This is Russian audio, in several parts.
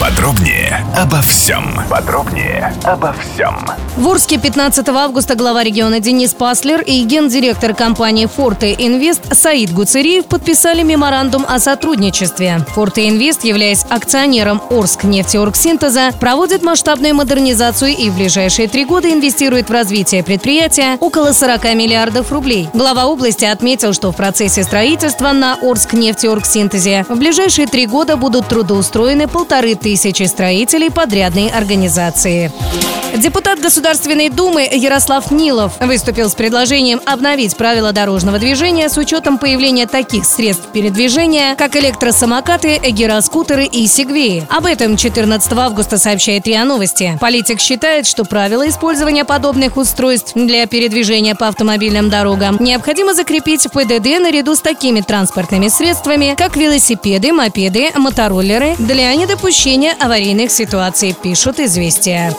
Подробнее обо всем. Подробнее обо всем. В Орске 15 августа глава региона Денис Паслер и гендиректор компании «Форте Инвест» Саид Гуцериев подписали меморандум о сотрудничестве. «Форте Инвест», являясь акционером Орск нефтеоргсинтеза, проводит масштабную модернизацию и в ближайшие три года инвестирует в развитие предприятия около 40 миллиардов рублей. Глава области отметил, что в процессе строительства на Орск нефтеоргсинтезе в ближайшие три года будут трудоустроены полторы тысячи строителей подрядной организации. Депутат Государственной Думы Ярослав Нилов выступил с предложением обновить правила дорожного движения с учетом появления таких средств передвижения, как электросамокаты, гироскутеры и сегвеи. Об этом 14 августа сообщает РИА Новости. Политик считает, что правила использования подобных устройств для передвижения по автомобильным дорогам необходимо закрепить в ПДД наряду с такими транспортными средствами, как велосипеды, мопеды, мотороллеры для недопущения аварийных ситуаций, пишут «Известия».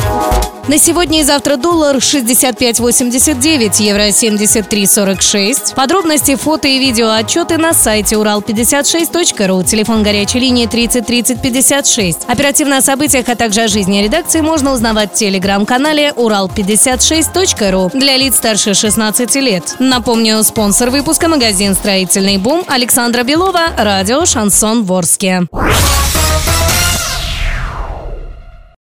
На сегодня и завтра доллар 65.89, евро 73.46. Подробности, фото и видео отчеты на сайте урал56.ру. Телефон горячей линии 30 30 56. Оперативно о событиях, а также о жизни редакции можно узнавать в телеграм-канале урал56.ру для лиц старше 16 лет. Напомню, спонсор выпуска магазин «Строительный бум» Александра Белова, радио «Шансон Ворске».